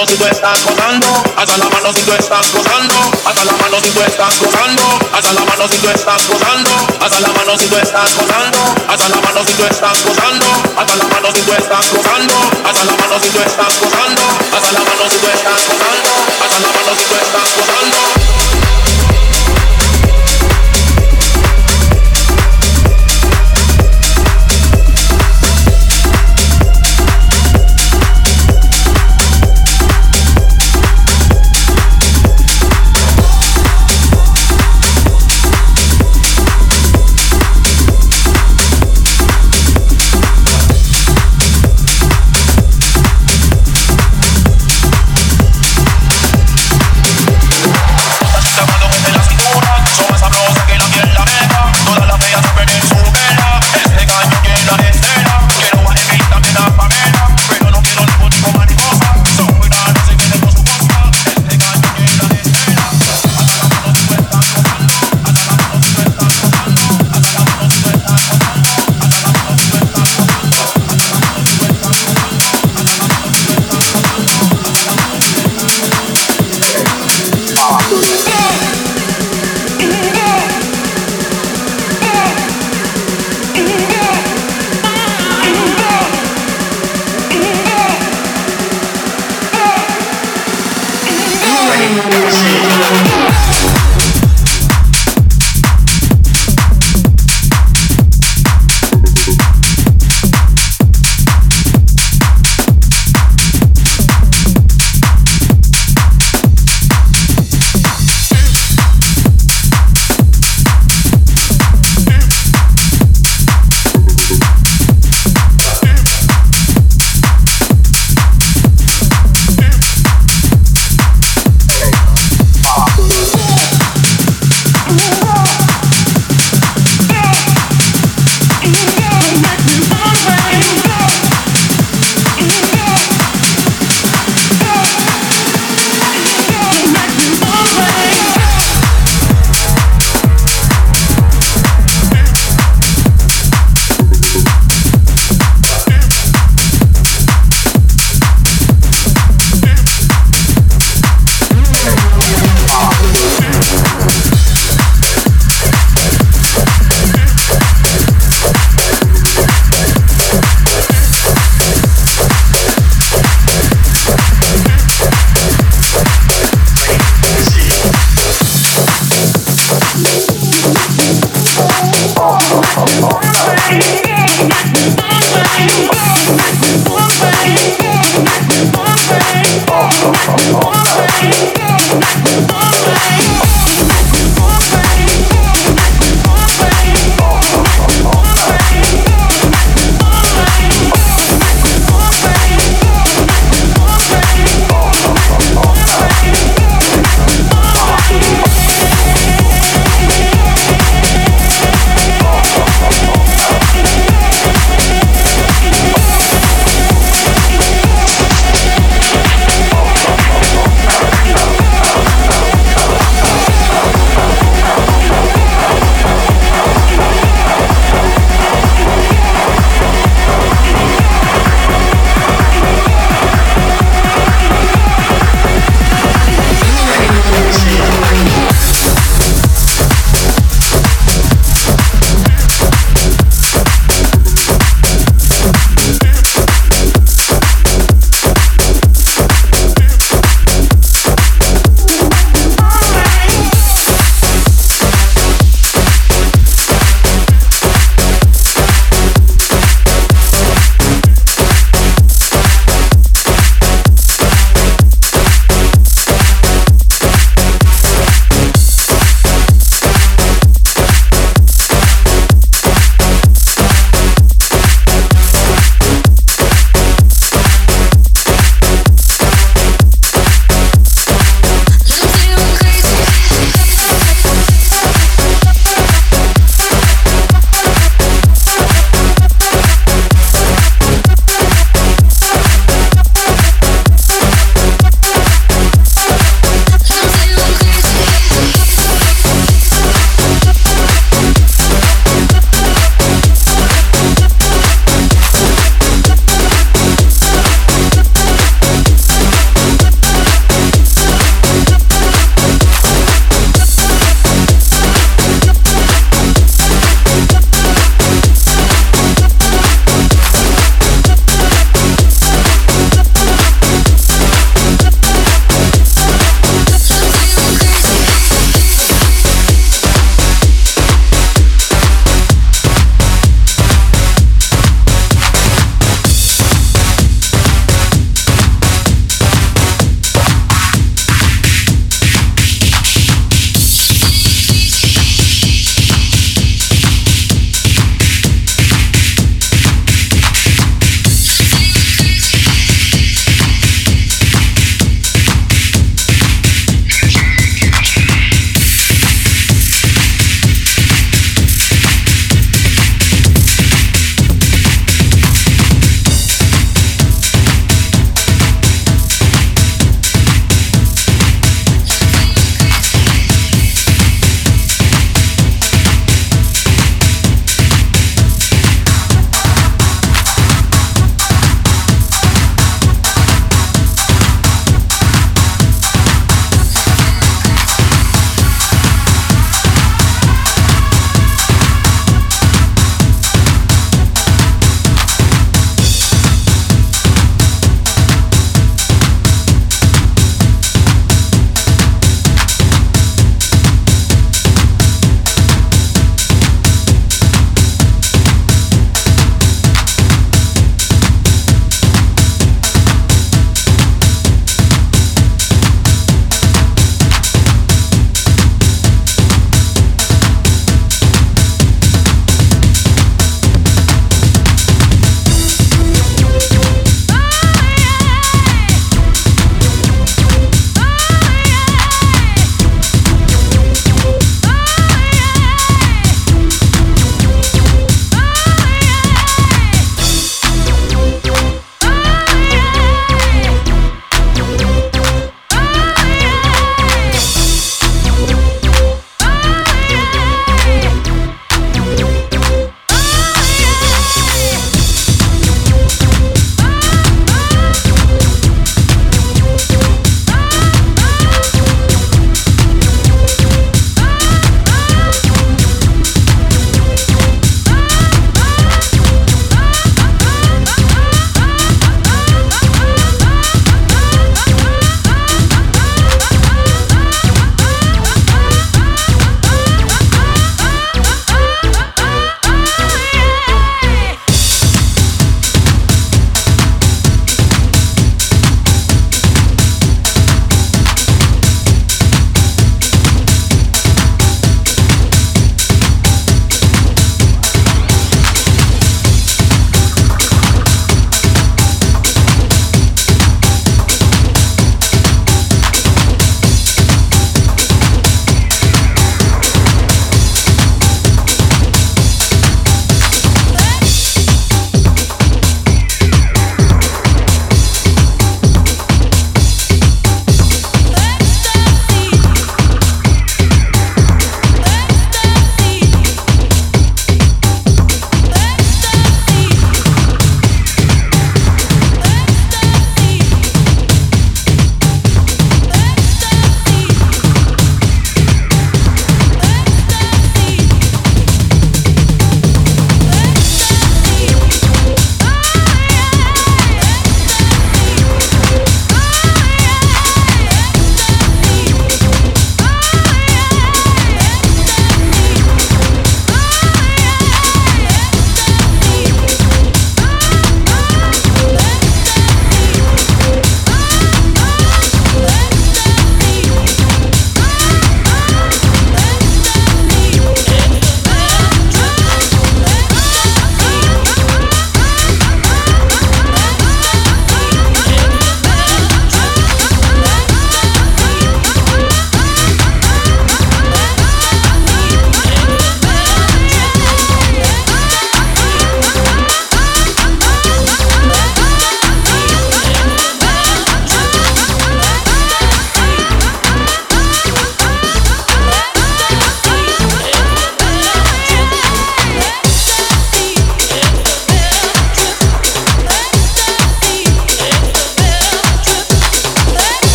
mano si tú estás gozando, alza la mano si tú estás gozando, alza la mano si tú estás gozando, alza la mano si tú estás gozando, alza la mano si tú estás gozando, alza la mano si tú estás gozando, alza la mano si tú estás gozando, alza la mano si tú estás gozando, alza la mano si tú estás gozando, alza la mano si tú estás gozando.